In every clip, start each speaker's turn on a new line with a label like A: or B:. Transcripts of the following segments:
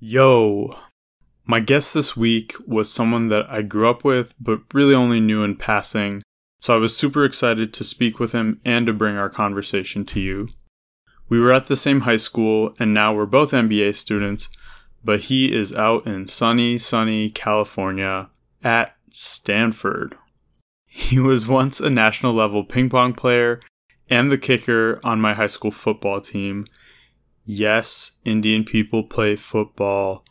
A: Yo, my guest this week was someone that I grew up with, but really only knew in passing, so I was super excited to speak with him and to bring our conversation to you. We were at the same high school, and now we're both MBA students, but he is out in sunny, sunny California at Stanford. He was once a national level ping pong player and the kicker on my high school football team. Yes, Indian people play football.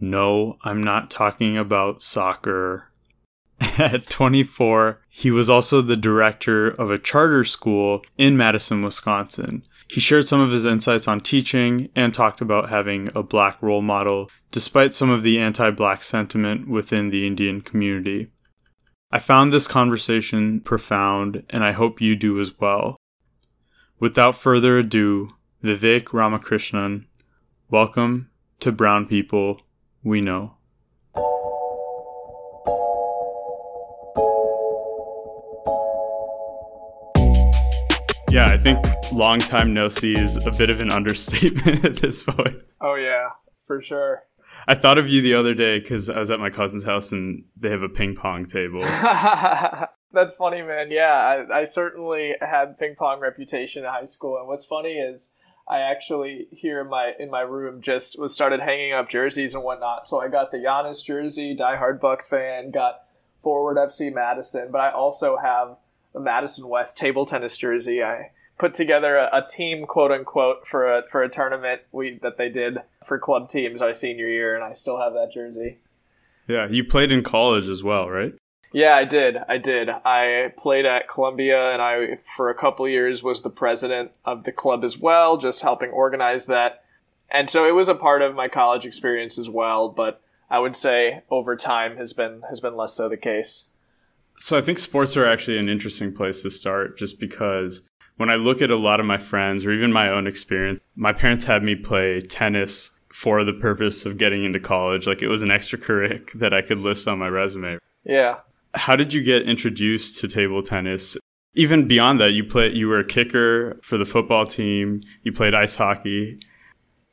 A: No, I'm not talking about soccer. At 24, he was also the director of a charter school in Madison, Wisconsin. He shared some of his insights on teaching and talked about having a black role model despite some of the anti black sentiment within the Indian community. I found this conversation profound, and I hope you do as well. Without further ado, Vivek Ramakrishnan, welcome to Brown People We Know. Yeah, I think long time no see is a bit of an understatement at this point.
B: Oh yeah, for sure.
A: I thought of you the other day because I was at my cousin's house and they have a ping pong table.
B: That's funny, man. Yeah, I, I certainly had ping pong reputation in high school, and what's funny is I actually here in my in my room just was started hanging up jerseys and whatnot. So I got the Giannis jersey, diehard Bucks fan, got forward FC Madison, but I also have the Madison West table tennis jersey. I put together a, a, team, quote unquote, for a for a tournament we that they did for club teams our senior year, and I still have that jersey.
A: Yeah, you played in college as well, right?
B: Yeah, I did. I did. I played at Columbia, and I for a couple years was the president of the club as well, just helping organize that. And so it was a part of my college experience as well, but I would say over time has been has been less so the case.
A: So I think sports are actually an interesting place to start just because when I look at a lot of my friends or even my own experience, my parents had me play tennis for the purpose of getting into college. Like it was an extracurricular that I could list on my resume.
B: Yeah.
A: How did you get introduced to table tennis? Even beyond that, you play you were a kicker for the football team, you played ice hockey.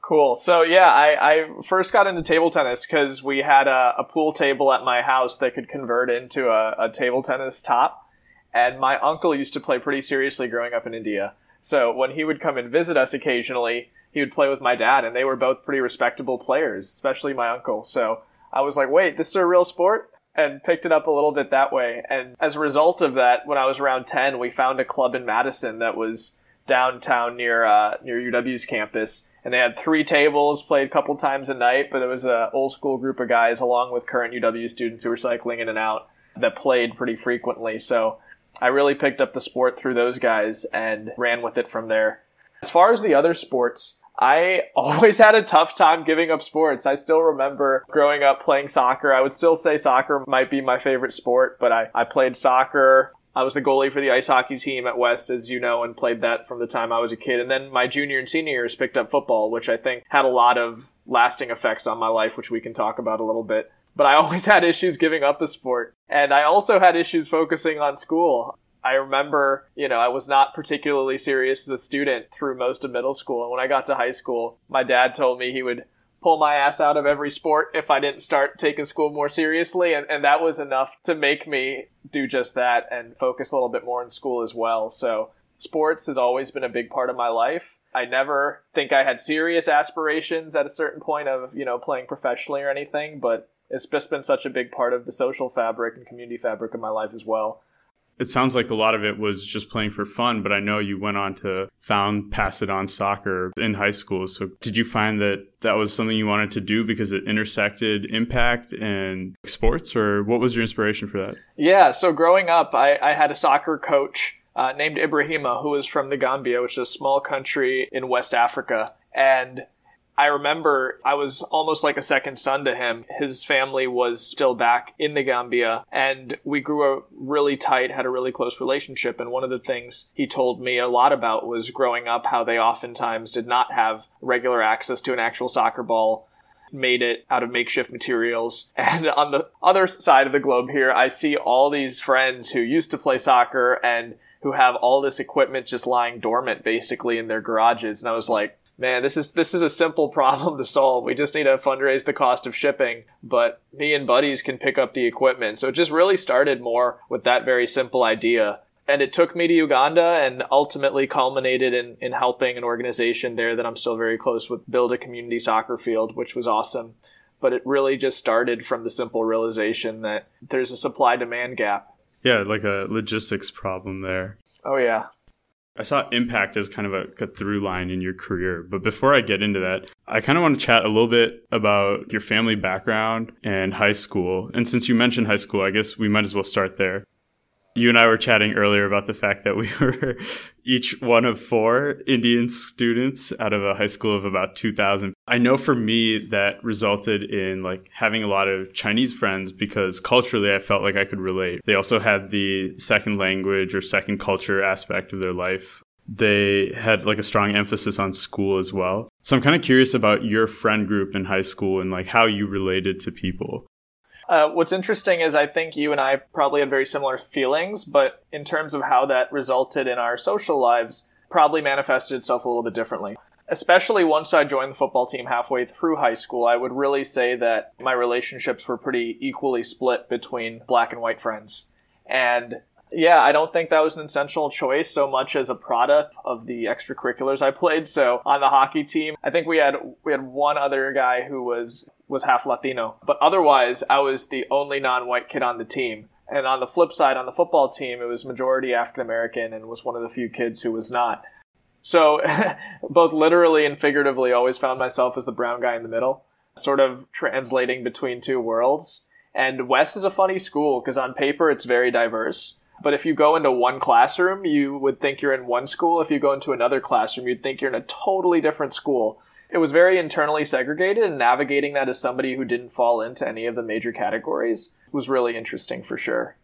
B: Cool. So yeah, I, I first got into table tennis because we had a, a, pool table at my house that could convert into a, a table tennis top, and my uncle used to play pretty seriously growing up in India. So when he would come and visit us occasionally, he would play with my dad, and they were both pretty respectable players, especially my uncle. So I was like, wait, this is a real sport? And picked it up a little bit that way. And as a result of that, when I was around 10, we found a club in Madison that was downtown near uh, near UW's campus and they had three tables, played a couple times a night, but it was an old school group of guys along with current UW students who were cycling in and out that played pretty frequently. So I really picked up the sport through those guys and ran with it from there. As far as the other sports, I always had a tough time giving up sports. I still remember growing up playing soccer. I would still say soccer might be my favorite sport, but I, I played soccer I was the goalie for the ice hockey team at West, as you know, and played that from the time I was a kid. And then my junior and senior years picked up football, which I think had a lot of lasting effects on my life, which we can talk about a little bit. But I always had issues giving up a sport. And I also had issues focusing on school. I remember, you know, I was not particularly serious as a student through most of middle school. And when I got to high school, my dad told me he would pull my ass out of every sport if I didn't start taking school more seriously. And, and that was enough to make me do just that and focus a little bit more in school as well. So sports has always been a big part of my life. I never think I had serious aspirations at a certain point of, you know, playing professionally or anything, but it's just been such a big part of the social fabric and community fabric of my life as well
A: it sounds like a lot of it was just playing for fun, but I know you went on to found Pass It On Soccer in high school. So did you find that that was something you wanted to do because it intersected impact and sports, or what was your inspiration for that?
B: Yeah, so growing up, I, I had a soccer coach uh, named Ibrahima who was from the Gambia, which is a small country in West Africa. And I remember I was almost like a second son to him. His family was still back in the Gambia, and we grew a really tight, had a really close relationship. And one of the things he told me a lot about was growing up how they oftentimes did not have regular access to an actual soccer ball made it out of makeshift materials. And on the other side of the globe here, I see all these friends who used to play soccer and who have all this equipment just lying dormant basically in their garages. And I was like, man, this is this is a simple problem to solve. We just need to fundraise the cost of shipping, but me and buddies can pick up the equipment. So it just really started more with that very simple idea. And it took me to Uganda and ultimately culminated in, in helping an organization there that I'm still very close with build a community soccer field, which was awesome. But it really just started from the simple realization that there's a supply demand gap.
A: Yeah, like a logistics problem there.
B: Oh, yeah.
A: I saw impact as kind of a, a, through line in your career. But before I get into that, I kind of want to chat a little bit about your family background and high school. And since you mentioned high school, I guess we might as well start there you and I were chatting earlier about the fact that we were each one of four Indian students out of a high school of about 2000. I know for me that resulted in like having a lot of Chinese friends because culturally I felt like I could relate. They also had the second language or second culture aspect of their life. They had like a strong emphasis on school as well. So I'm kind of curious about your friend group in high school and like how you related to people.
B: Uh, what's interesting is I think you and I probably had very similar feelings, but in terms of how that resulted in our social lives, probably manifested itself a little bit differently. Especially once I joined the football team halfway through high school, I would really say that my relationships were pretty equally split between black and white friends. And yeah, I don't think that was an intentional choice so much as a product of the extracurriculars I played. So on the hockey team, I think we had we had one other guy who was was half Latino, but otherwise I was the only non-white kid on the team. And on the flip side, on the football team, it was majority African American and was one of the few kids who was not. So both literally and figuratively, always found myself as the brown guy in the middle, sort of translating between two worlds. And West is a funny school because on paper it's very diverse but if you go into one classroom, you would think you're in one school. If you go into another classroom, you'd think you're in a totally different school. It was very internally segregated, and navigating that as somebody who didn't fall into any of the major categories was really interesting for sure.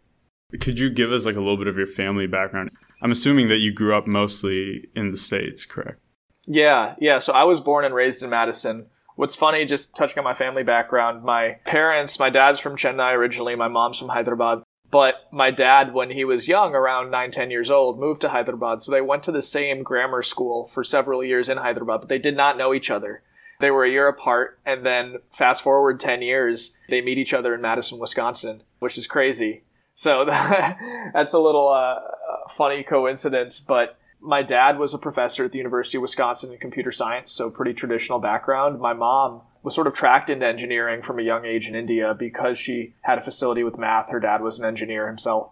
A: Could you give us like a little bit of your family background? I'm assuming that you grew up mostly in the States, correct?
B: Yeah, yeah. So I was born and raised in Madison. What's funny, just touching on my family background, my parents, my dad's from Chennai originally, my mom's from Hyderabad. But my dad, when he was young, around 9, 10 years old, moved to Hyderabad. So they went to the same grammar school for several years in Hyderabad, but they did not know each other. They were a year apart, and then fast forward 10 years, they meet each other in Madison, Wisconsin, which is crazy. So that's a little uh, funny coincidence, but my dad was a professor at the University of Wisconsin in computer science, so pretty traditional background. My mom was sort of tracked into engineering from a young age in India because she had a facility with math. Her dad was an engineer himself.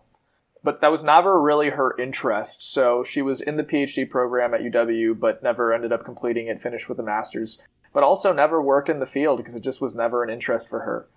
B: But that was never really her interest. So she was in the PhD program at UW, but never ended up completing it, finished with a master's, but also never worked in the field because it just was never an interest for her.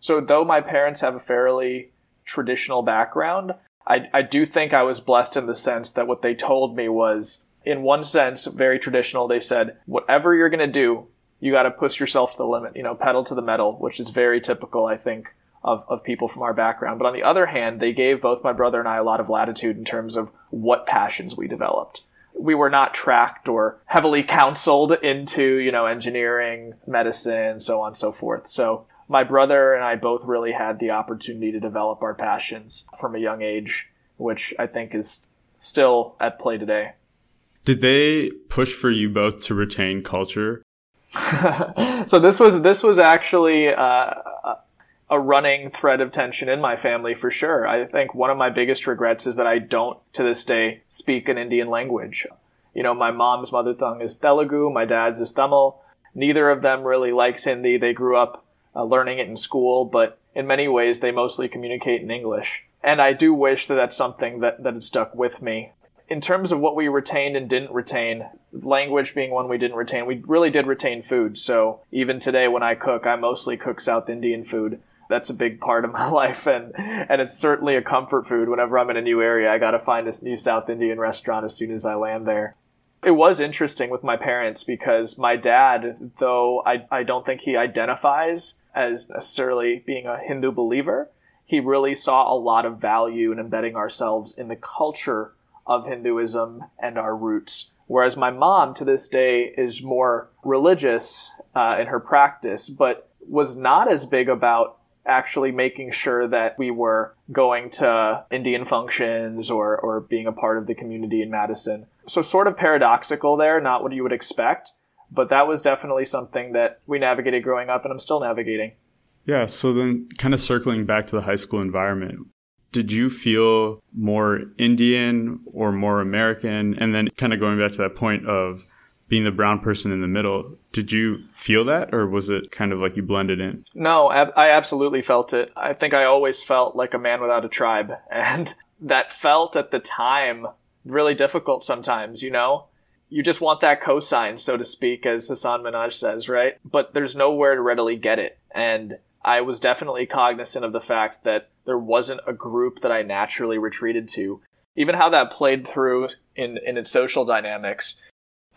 B: So though my parents have a fairly traditional background, I, I do think I was blessed in the sense that what they told me was, in one sense, very traditional. They said, whatever you're going to do, you got to push yourself to the limit, you know, pedal to the metal, which is very typical, I think, of, of people from our background. But on the other hand, they gave both my brother and I a lot of latitude in terms of what passions we developed. We were not tracked or heavily counseled into, you know, engineering, medicine, so on and so forth. So my brother and I both really had the opportunity to develop our passions from a young age, which I think is still at play today.
A: Did they push for you both to retain culture?
B: so this was this was actually uh, a running thread of tension in my family for sure. I think one of my biggest regrets is that I don't to this day speak an Indian language. You know, my mom's mother tongue is Telugu, my dad's is Tamil. Neither of them really likes Hindi. They grew up uh, learning it in school, but in many ways they mostly communicate in English. And I do wish that that's something that, that had stuck with me in terms of what we retained and didn't retain, language being one we didn't retain, we really did retain food. So even today when I cook, I mostly cook South Indian food. That's a big part of my life and and it's certainly a comfort food whenever I'm in a new area. I got to find a new South Indian restaurant as soon as I land there. It was interesting with my parents because my dad, though I, I don't think he identifies as necessarily being a Hindu believer, he really saw a lot of value in embedding ourselves in the culture of Hinduism and our roots. Whereas my mom to this day is more religious uh, in her practice, but was not as big about actually making sure that we were going to Indian functions or, or being a part of the community in Madison. So, sort of paradoxical there, not what you would expect. But that was definitely something that we navigated growing up and I'm still navigating.
A: Yeah, so then kind of circling back to the high school environment, did you feel more Indian or more American? And then kind of going back to that point of being the brown person in the middle, did you feel that or was it kind of like you blended in?
B: No, I absolutely felt it. I think I always felt like a man without a tribe. And that felt at the time really difficult sometimes, you know? You just want that cosign, so to speak, as Hasan Minhaj says, right? But there's nowhere to readily get it. And I was definitely cognizant of the fact that there wasn't a group that I naturally retreated to. Even how that played through in, in its social dynamics.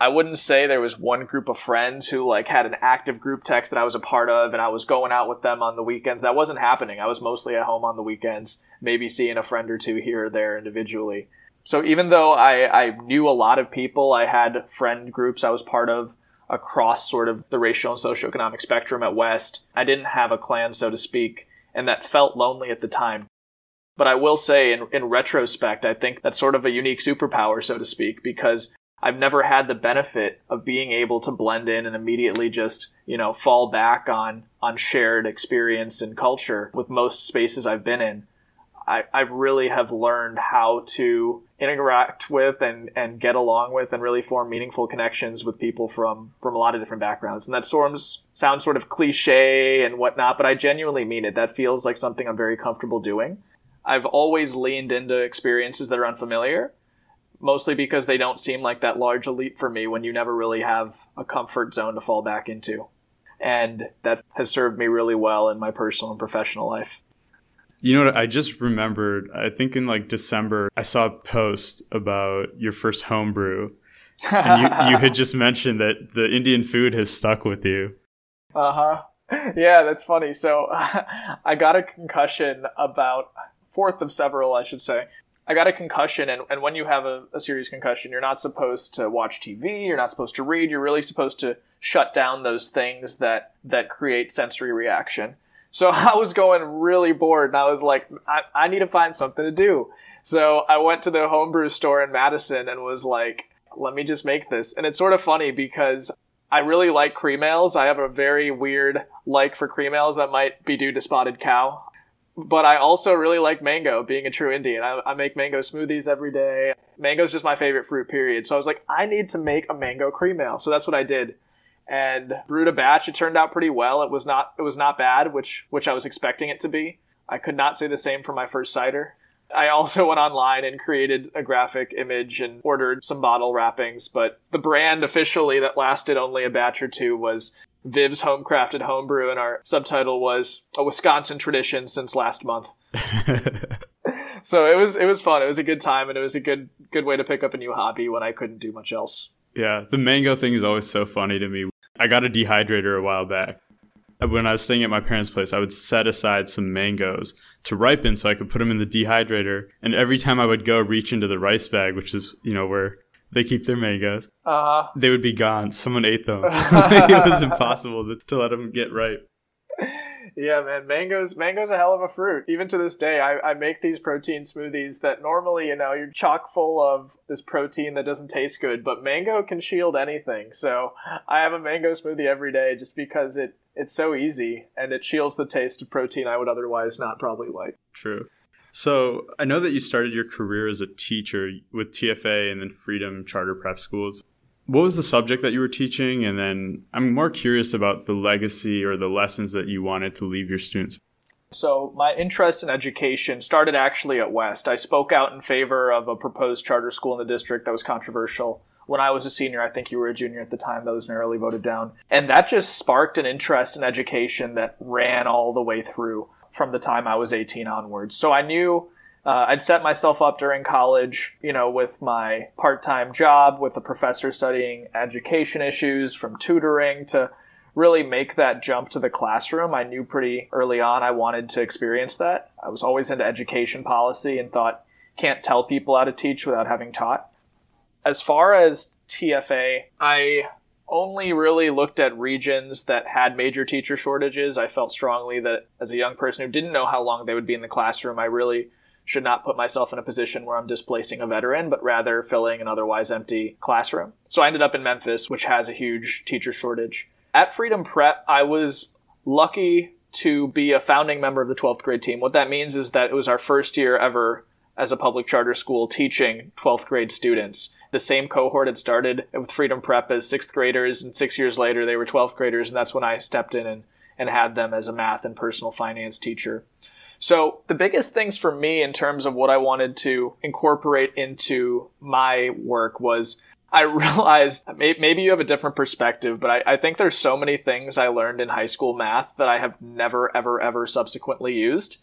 B: I wouldn't say there was one group of friends who like had an active group text that I was a part of and I was going out with them on the weekends. That wasn't happening. I was mostly at home on the weekends, maybe seeing a friend or two here or there individually. So even though I, I knew a lot of people, I had friend groups I was part of across sort of the racial and socioeconomic spectrum at West. I didn't have a clan, so to speak, and that felt lonely at the time. But I will say, in, in retrospect, I think that's sort of a unique superpower, so to speak, because I've never had the benefit of being able to blend in and immediately just, you know, fall back on on shared experience and culture with most spaces I've been in. I, I really have learned how to interact with and, and get along with and really form meaningful connections with people from, from a lot of different backgrounds. And that sounds, sounds sort of cliche and whatnot, but I genuinely mean it. That feels like something I'm very comfortable doing. I've always leaned into experiences that are unfamiliar, mostly because they don't seem like that large a leap for me when you never really have a comfort zone to fall back into. And that has served me really well in my personal and professional life.
A: You know what? I just remembered, I think in like December, I saw a post about your first homebrew. and you, you had just mentioned that the Indian food has stuck with you.
B: Uh huh. Yeah, that's funny. So I got a concussion about fourth of several, I should say. I got a concussion, and, and when you have a, a serious concussion, you're not supposed to watch TV, you're not supposed to read, you're really supposed to shut down those things that, that create sensory reaction. So I was going really bored and I was like, I, I need to find something to do. So I went to the homebrew store in Madison and was like, let me just make this. And it's sort of funny because I really like cream ales. I have a very weird like for cream ales that might be due to spotted cow. But I also really like mango, being a true Indian. I, I make mango smoothies every day. Mango is just my favorite fruit, period. So I was like, I need to make a mango cream ale. So that's what I did and brewed a batch. It turned out pretty well. It was not it was not bad, which which I was expecting it to be. I could not say the same for my first cider. I also went online and created a graphic image and ordered some bottle wrappings, but the brand officially that lasted only a batch or two was Viv's Homecrafted Homebrew, and our subtitle was a Wisconsin tradition since last month. so it was it was fun. It was a good time, and it was a good good way to pick up a new hobby when I couldn't do much else.
A: Yeah, the mango thing is always so funny to me. I got a dehydrator a while back. When I was staying at my parents' place, I would set aside some mangoes to ripen so I could put them in the dehydrator. And every time I would go reach into the rice bag, which is, you know, where they keep their mangoes,
B: uh,
A: they would be gone. Someone ate them. it was impossible to, to let them get ripe.
B: Yeah, man, mangoes mangoes a hell of a fruit. Even to this day, I, I make these protein smoothies that normally, you know, you're chock full of this protein that doesn't taste good, but mango can shield anything. So I have a mango smoothie every day just because it it's so easy and it shields the taste of protein I would otherwise not probably like.
A: True. So I know that you started your career as a teacher with TFA and then Freedom Charter Prep Schools what was the subject that you were teaching? And then I'm more curious about the legacy or the lessons that you wanted to leave your students.
B: So, my interest in education started actually at West. I spoke out in favor of a proposed charter school in the district that was controversial. When I was a senior, I think you were a junior at the time, that was narrowly voted down. And that just sparked an interest in education that ran all the way through from the time I was 18 onwards. So, I knew uh, I'd set myself up during college, you know, with my part time job, with a professor studying education issues, from tutoring to really make that jump to the classroom. I knew pretty early on I wanted to experience that. I was always into education policy and thought, can't tell people how to teach without having taught. As far as TFA, I only really looked at regions that had major teacher shortages. I felt strongly that as a young person who didn't know how long they would be in the classroom, I really should not put myself in a position where I'm displacing a veteran, but rather filling an otherwise empty classroom. So I ended up in Memphis, which has a huge teacher shortage. At Freedom Prep, I was lucky to be a founding member of the 12th grade team. What that means is that it was our first year ever as a public charter school teaching 12th grade students. The same cohort had started with Freedom Prep as sixth graders, and six years later they were 12th graders, and that's when I stepped in and, and had them as a math and personal finance teacher. So, the biggest things for me in terms of what I wanted to incorporate into my work was I realized maybe you have a different perspective, but I, I, think there's so many things I learned in high school math that I have never, ever, ever subsequently used.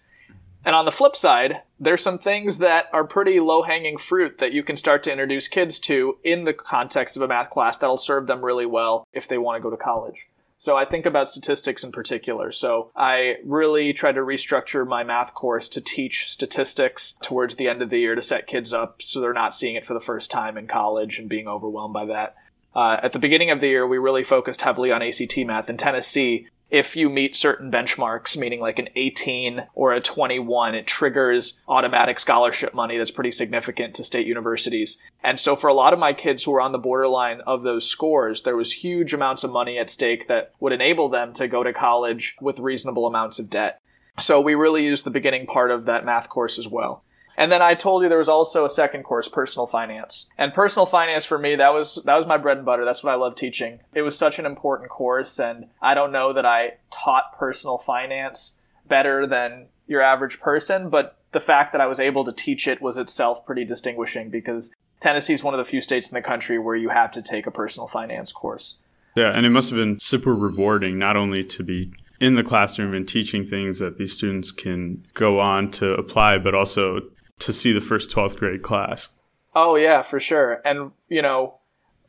B: And on the flip side, there's some things that are pretty low hanging fruit that you can start to introduce kids to in the context of a math class that'll serve them really well if they want to go to college. So I think about statistics in particular. So I really try to restructure my math course to teach statistics towards the end of the year to set kids up so they're not seeing it for the first time in college and being overwhelmed by that. Uh, at the beginning of the year, we really focused heavily on ACT math. In Tennessee, if you meet certain benchmarks, meaning like an 18 or a 21, it triggers automatic scholarship money that's pretty significant to state universities. And so for a lot of my kids who were on the borderline of those scores, there was huge amounts of money at stake that would enable them to go to college with reasonable amounts of debt. So we really used the beginning part of that math course as well. And then I told you there was also a second course, personal finance. And personal finance for me, that was that was my bread and butter. That's what I love teaching. It was such an important course and I don't know that I taught personal finance better than your average person, but the fact that I was able to teach it was itself pretty distinguishing because Tennessee is one of the few states in the country where you have to take a personal finance course.
A: Yeah, and it must have been super rewarding not only to be in the classroom and teaching things that these students can go on to apply, but also to see the first 12th grade class.
B: Oh, yeah, for sure. And, you know,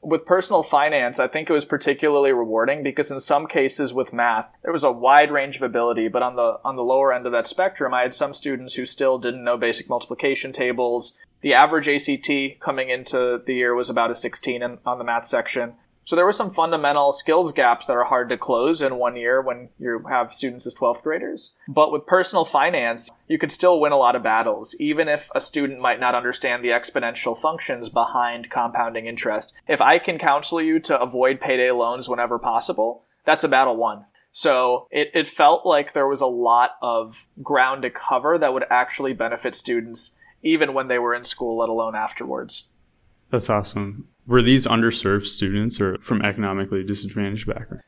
B: with personal finance, I think it was particularly rewarding because in some cases with math, there was a wide range of ability, but on the on the lower end of that spectrum, I had some students who still didn't know basic multiplication tables. The average ACT coming into the year was about a 16 in, on the math section. So there were some fundamental skills gaps that are hard to close in one year when you have students as 12th graders. But with personal finance, you could still win a lot of battles, even if a student might not understand the exponential functions behind compounding interest. If I can counsel you to avoid payday loans whenever possible, that's a battle won. So it, it felt like there was a lot of ground to cover that would actually benefit students even when they were in school, let alone afterwards.
A: That's awesome. Were these underserved students or from economically disadvantaged backgrounds?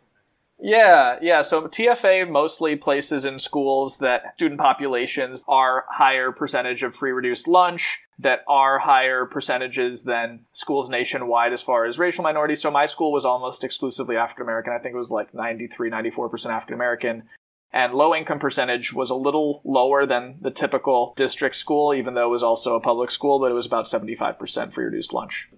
B: Yeah, yeah. So TFA mostly places in schools that student populations are higher percentage of free reduced lunch, that are higher percentages than schools nationwide as far as racial minorities. So my school was almost exclusively African American. I think it was like 93, 94% African American. And low income percentage was a little lower than the typical district school, even though it was also a public school, but it was about 75% free reduced lunch.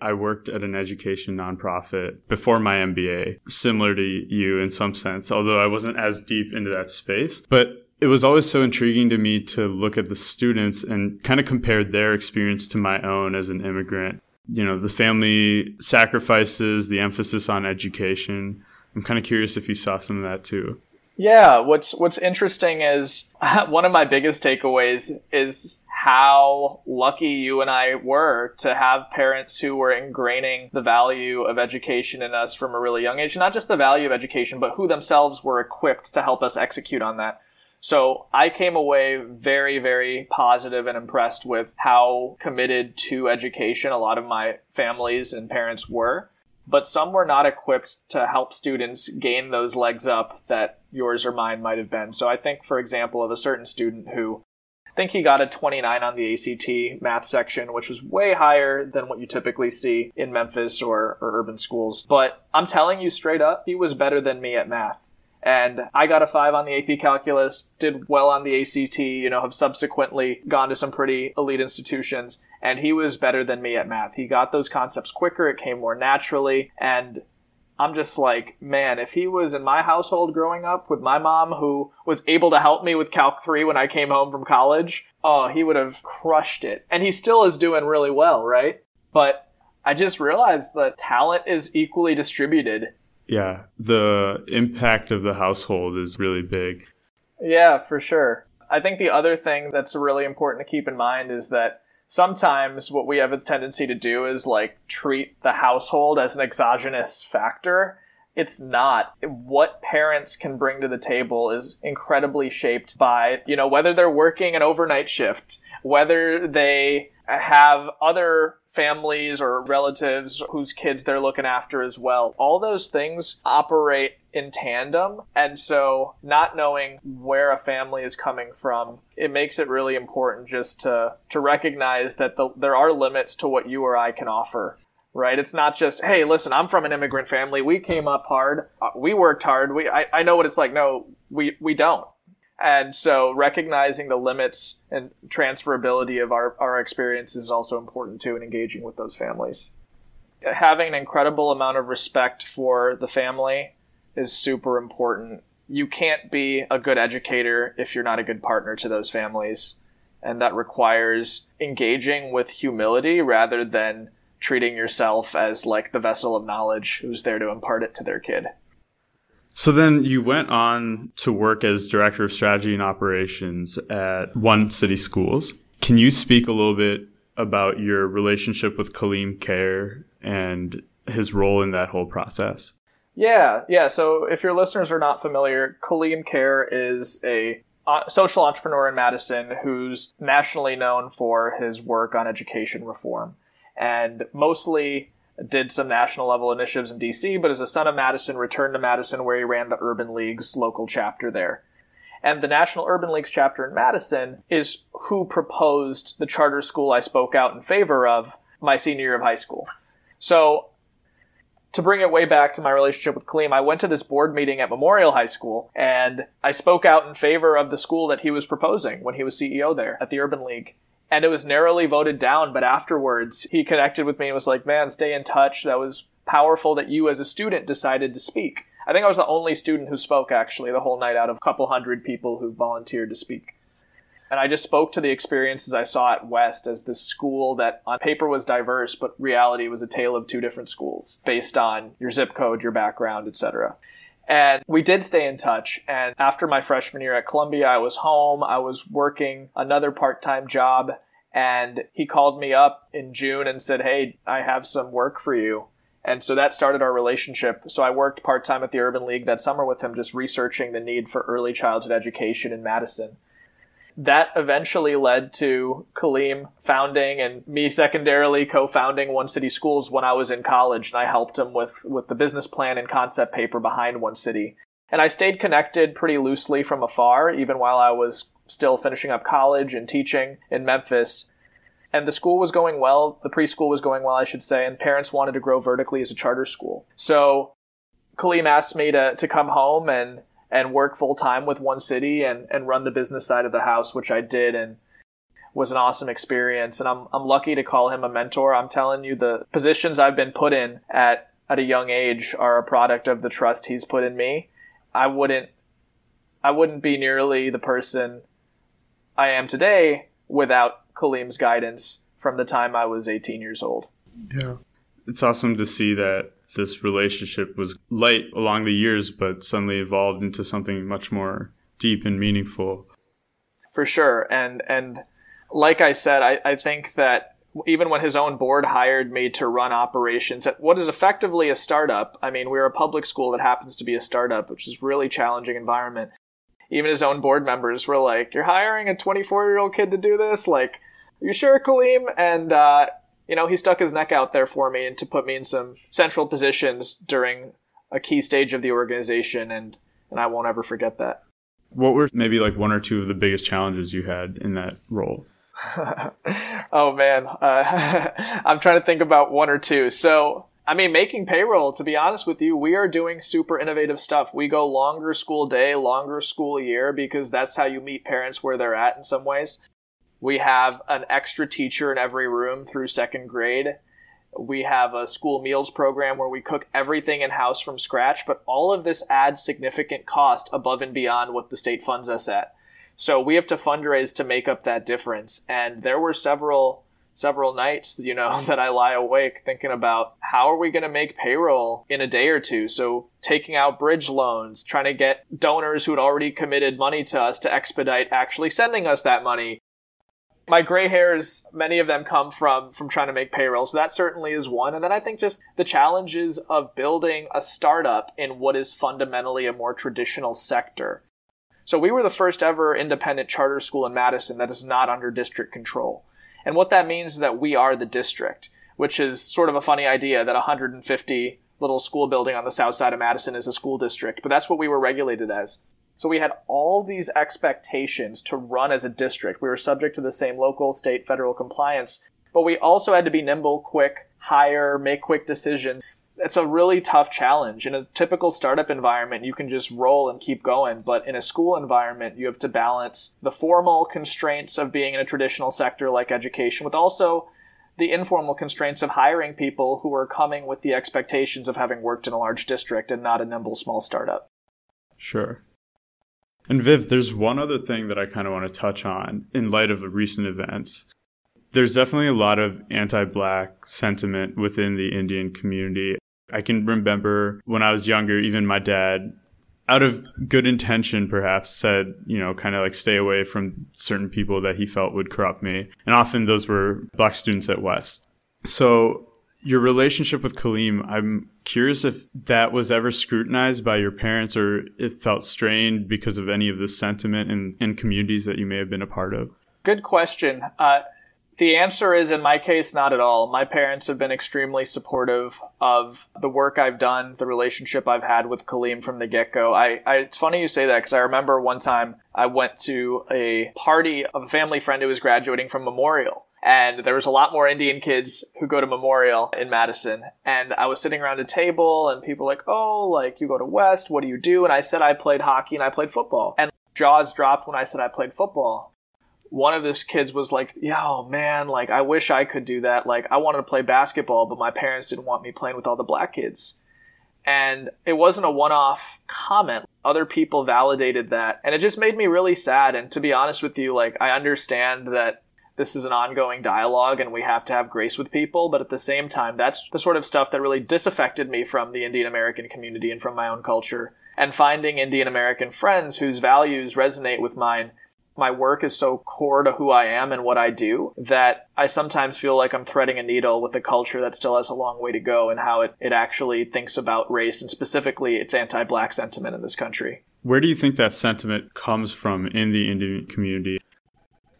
A: I worked at an education nonprofit before my MBA, similar to you in some sense, although I wasn't as deep into that space. But it was always so intriguing to me to look at the students and kind of compare their experience to my own as an immigrant. You know, the family sacrifices, the emphasis on education. I'm kind of curious if you saw some of that too.
B: Yeah, what's what's interesting is one of my biggest takeaways is how lucky you and I were to have parents who were ingraining the value of education in us from a really young age. Not just the value of education, but who themselves were equipped to help us execute on that. So I came away very, very positive and impressed with how committed to education a lot of my families and parents were. But some were not equipped to help students gain those legs up that yours or mine might have been. So I think, for example, of a certain student who think he got a 29 on the ACT math section, which was way higher than what you typically see in Memphis or, or urban schools. But I'm telling you straight up, he was better than me at math. And I got a five on the AP calculus, did well on the ACT, you know, have subsequently gone to some pretty elite institutions, and he was better than me at math. He got those concepts quicker, it came more naturally, and I'm just like, man, if he was in my household growing up with my mom who was able to help me with Calc 3 when I came home from college, oh, he would have crushed it. And he still is doing really well, right? But I just realized that talent is equally distributed.
A: Yeah, the impact of the household is really big.
B: Yeah, for sure. I think the other thing that's really important to keep in mind is that sometimes what we have a tendency to do is like treat the household as an exogenous factor. It's not. What parents can bring to the table is incredibly shaped by, you know, whether they're working an overnight shift, whether they have other families or relatives whose kids they're looking after as well. All those things operate in tandem. And so, not knowing where a family is coming from, it makes it really important just to, to recognize that the, there are limits to what you or I can offer. Right? It's not just, hey, listen, I'm from an immigrant family. We came up hard. Uh, we worked hard. We, I, I know what it's like. No, we, we don't. And so recognizing the limits and transferability of our, our experience is also important too in engaging with those families. Having an incredible amount of respect for the family is super important. You can't be a good educator if you're not a good partner to those families. And that requires engaging with humility rather than treating yourself as like the vessel of knowledge who's there to impart it to their kid.
A: So then you went on to work as director of strategy and operations at One City Schools. Can you speak a little bit about your relationship with Kaleem Caire and his role in that whole process?
B: Yeah, yeah. So if your listeners are not familiar, Kaleem Caire is a uh, social entrepreneur in Madison who's nationally known for his work on education reform. And mostly did some national level initiatives in DC, but as a son of Madison, returned to Madison where he ran the Urban League's local chapter there. And the National Urban Leagues chapter in Madison is who proposed the charter school I spoke out in favor of my senior year of high school. So, to bring it way back to my relationship with Kaleem, I went to this board meeting at Memorial High School and I spoke out in favor of the school that he was proposing when he was CEO there at the Urban League and it was narrowly voted down. But afterwards, he connected with me and was like, "Man, stay in touch. That was powerful that you, as a student, decided to speak." I think I was the only student who spoke actually the whole night out of a couple hundred people who volunteered to speak. And I just spoke to the experiences I saw at West as this school that on paper was diverse, but reality was a tale of two different schools based on your zip code, your background, etc. And we did stay in touch. And after my freshman year at Columbia, I was home. I was working another part time job. And he called me up in June and said, Hey, I have some work for you. And so that started our relationship. So I worked part time at the Urban League that summer with him, just researching the need for early childhood education in Madison that eventually led to Kaleem founding and me secondarily co-founding One City Schools when I was in college, and I helped him with with the business plan and concept paper behind One City. And I stayed connected pretty loosely from afar, even while I was still finishing up college and teaching in Memphis. And the school was going well, the preschool was going well, I should say, and parents wanted to grow vertically as a charter school. So Kaleem asked me to, to come home and and work full time with one city and, and run the business side of the house, which I did and was an awesome experience. And I'm, I'm lucky to call him a mentor. I'm telling you, the positions I've been put in at, at a young age are a product of the trust he's put in me. I wouldn't, I wouldn't be nearly the person I am today without Kaleem's guidance from the time I was 18 years old.
A: Yeah. It's awesome to see that this relationship was light along the years, but suddenly evolved into something much more deep and meaningful.
B: For sure. And, and like I said, I, I think that even when his own board hired me to run operations at what is effectively a startup, I mean, we're a public school that happens to be a startup, which is really challenging environment. Even his own board members were like, "You're hiring a 24 year old kid to do this? Like, are you sure, Kaleem?" And uh, you know, he stuck his neck out there for me and to put me in some central positions during a key stage of the organization, and and I won't ever forget that.
A: What were maybe like one or two of the biggest challenges you had in that role?
B: oh man, uh, I'm trying to think about one or two. So, I mean, making payroll. To be honest with you, we are doing super innovative stuff. We go longer school day, longer school year because that's how you meet parents where they're at in some ways. We have an extra teacher in every room through second grade. We have a school meals program where we cook everything in house from scratch, but all of this adds significant cost above and beyond what the state funds us at. So we have to fundraise to make up that difference. And there were several several nights, you know, that I lie awake thinking about how are we going to make payroll in a day or two? So taking out bridge loans, trying to get donors who had already committed money to us to expedite actually sending us that money. My gray hairs, many of them come from from trying to make payroll. So that certainly is one. And then I think just the challenges of building a startup in what is fundamentally a more traditional sector. So we were the first ever independent charter school in Madison that is not under district control. And what that means is that we are the district, which is sort of a funny idea that 150 little school building on the south side of Madison is a school district, but that's what we were regulated as. So we had all these expectations to run as a district. We were subject to the same local, state, federal compliance, but we also had to be nimble, quick, hire, make quick decisions it's a really tough challenge. In a typical startup environment, you can just roll and keep going, but in a school environment, you have to balance the formal constraints of being in a traditional sector like education with also the informal constraints of hiring people who are coming with the expectations of having worked in a large district and not a nimble small startup.
A: Sure. And Viv, there's one other thing that I kind of want to touch on in light of recent events there's definitely a lot of anti black sentiment within the Indian community. I can remember when I was younger, even my dad, out of good intention, perhaps, said, you know, kind of like stay away from certain people that he felt would corrupt me. And often those were black students at West. So, your relationship with Kaleem, I'm curious if that was ever scrutinized by your parents or it felt strained because of any of the sentiment in, communities that you may have been a part of.
B: Good question. Uh, the answer is, in my case, not at all. My parents have been extremely supportive of the work I've done, the relationship I've had with Kaleem from the get go. I, I, it's funny you say that because I remember one time I went to a party of a family friend who was graduating from Memorial. And there was a lot more Indian kids who go to Memorial in Madison. And I was sitting around a table, and people like, oh, like you go to West, what do you do? And I said I played hockey and I played football. And jaws dropped when I said I played football one of his kids was like, "Yo, man, like I wish I could do that. Like I wanted to play basketball, but my parents didn't want me playing with all the black kids." And it wasn't a one-off comment. Other people validated that, and it just made me really sad. And to be honest with you, like I understand that this is an ongoing dialogue and we have to have grace with people, but at the same time, that's the sort of stuff that really disaffected me from the Indian American community and from my own culture. And finding Indian American friends whose values resonate with mine my work is so core to who I am and what I do that I sometimes feel like I'm threading a needle with a culture that still has a long way to go and how it, it actually thinks about race and specifically its anti black sentiment in this country.
A: Where do you think that sentiment comes from in the Indian community?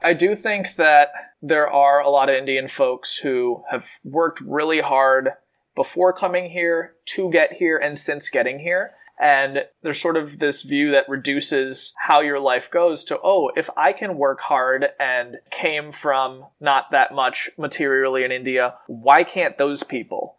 B: I do think that there are a lot of Indian folks who have worked really hard before coming here, to get here, and since getting here. And there's sort of this view that reduces how your life goes to, oh, if I can work hard and came from not that much materially in India, why can't those people?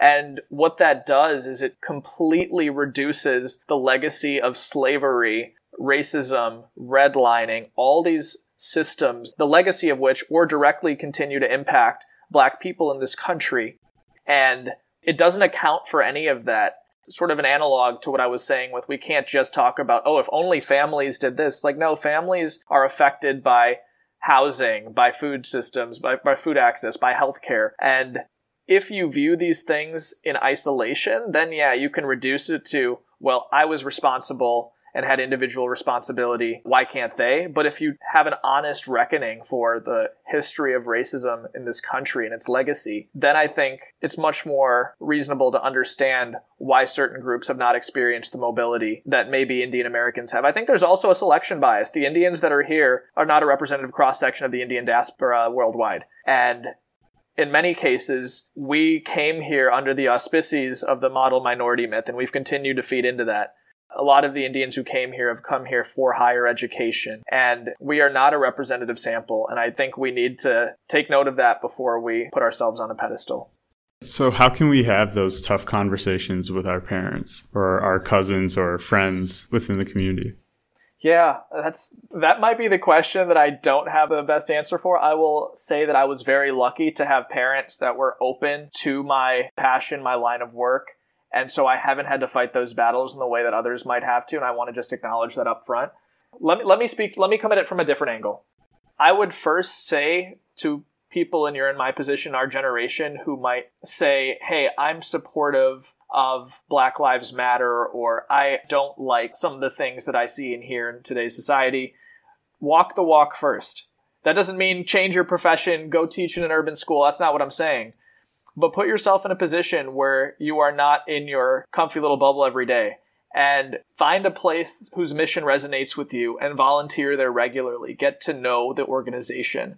B: And what that does is it completely reduces the legacy of slavery, racism, redlining, all these systems, the legacy of which or directly continue to impact black people in this country. And it doesn't account for any of that sort of an analog to what I was saying with we can't just talk about, oh, if only families did this. Like, no, families are affected by housing, by food systems, by, by food access, by healthcare. And if you view these things in isolation, then yeah, you can reduce it to, well, I was responsible and had individual responsibility. Why can't they? But if you have an honest reckoning for the history of racism in this country and its legacy, then I think it's much more reasonable to understand why certain groups have not experienced the mobility that maybe Indian Americans have. I think there's also a selection bias. The Indians that are here are not a representative cross section of the Indian diaspora worldwide. And in many cases, we came here under the auspices of the model minority myth, and we've continued to feed into that a lot of the Indians who came here have come here for higher education, and we are not a representative sample. And I think we need to take note of that before we put ourselves on a pedestal.
A: So, how can we have those tough conversations with our parents or our cousins or friends within the community?
B: Yeah, that's that might be the question that I don't have the best answer for. I will say that I was very lucky to have parents that were open to my passion, my line of work, and so I haven't had to fight those battles in the way that others might have to, and I want to just acknowledge that up front. Let me let me speak let me come at it from a different angle. I would first say to people and you're in my position, our generation, who might say, Hey, I'm supportive of Black Lives Matter, or I don't like some of the things that I see and hear in today's society. Walk the walk first. That doesn't mean change your profession, go teach in an urban school. That's not what I'm saying. But put yourself in a position where you are not in your comfy little bubble every day and find a place whose mission resonates with you and volunteer there regularly. Get to know the organization.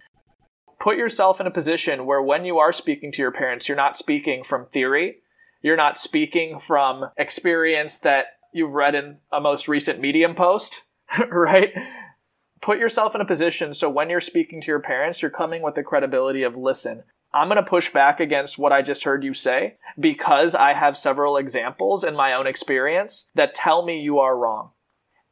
B: Put yourself in a position where when you are speaking to your parents, you're not speaking from theory, you're not speaking from experience that you've read in a most recent Medium post, right? Put yourself in a position so when you're speaking to your parents, you're coming with the credibility of listen, I'm going to push back against what I just heard you say because I have several examples in my own experience that tell me you are wrong.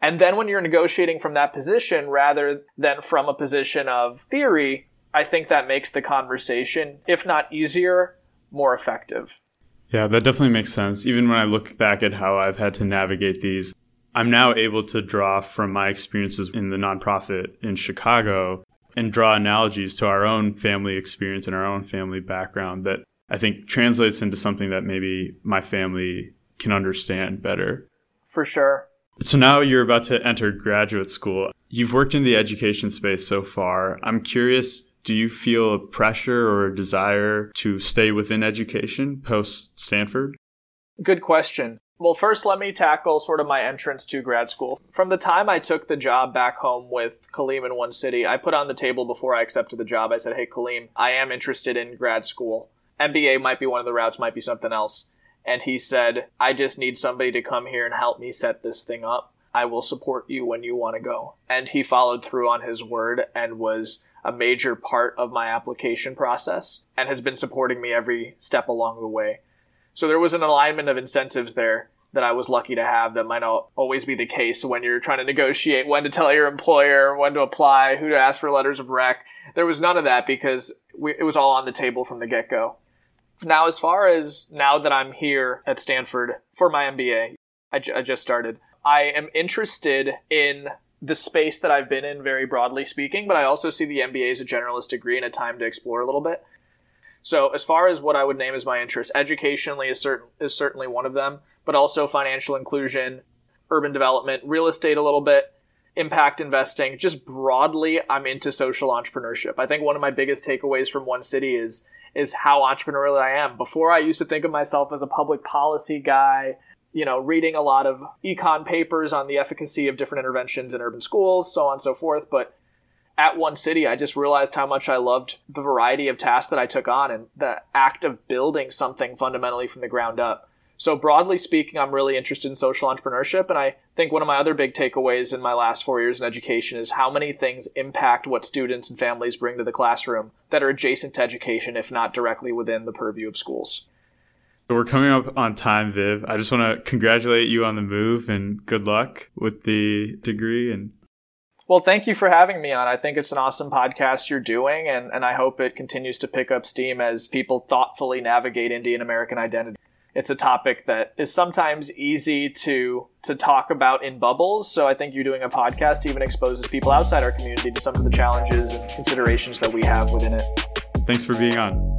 B: And then when you're negotiating from that position rather than from a position of theory, I think that makes the conversation, if not easier, more effective.
A: Yeah, that definitely makes sense. Even when I look back at how I've had to navigate these, I'm now able to draw from my experiences in the nonprofit in Chicago and draw analogies to our own family experience and our own family background that I think translates into something that maybe my family can understand better.
B: For sure.
A: So now you're about to enter graduate school. You've worked in the education space so far. I'm curious, do you feel a pressure or a desire to stay within education post Stanford?
B: Good question. Well, first, let me tackle sort of my entrance to grad school. From the time I took the job back home with Kaleem in one city, I put on the table before I accepted the job. I said, Hey, Kaleem, I am interested in grad school. MBA might be one of the routes, might be something else. And he said, I just need somebody to come here and help me set this thing up. I will support you when you want to go. And he followed through on his word and was a major part of my application process and has been supporting me every step along the way. So there was an alignment of incentives there that I was lucky to have that might not always be the case when you're trying to negotiate when to tell your employer, when to apply, who to ask for letters of rec. There was none of that because we, it was all on the table from the get go. Now, as far as now that I'm here at Stanford for my MBA, I, j- I just started, I am interested in the space that I've been in, very broadly speaking, but I also see the MBA as a generalist degree and a time to explore a little bit. So, as far as what I would name as my interests, educationally is certain is certainly one of them, but also financial inclusion, urban development, real estate a little bit, impact investing. Just broadly, I'm into social entrepreneurship. I think one of my biggest takeaways from one city is is how entrepreneurial I am. Before, I used to think of myself as a public policy guy, you know, reading a lot of econ papers on the efficacy of different interventions in urban schools, so on and so forth. But at One City, I just realized how much I loved the variety of tasks that I took on and the act of building something fundamentally from the ground up. So, broadly speaking, I'm really interested in social entrepreneurship. And I think one of my other big takeaways in my last four years in education is how many things impact what students and families bring to the classroom that are adjacent to education, if not directly within the purview of schools.
A: So we're coming up on time, Viv. I just want to congratulate you on the move and good luck with the degree and
B: well, thank you for having me on. I think it's an awesome podcast you're doing, and, and I hope it continues to pick up steam as people thoughtfully navigate Indian American identity. It's a topic that is sometimes easy to to talk about in bubbles. So I think you doing a podcast even exposes people outside our community to some of the challenges and considerations that we have within it.
A: Thanks for being on.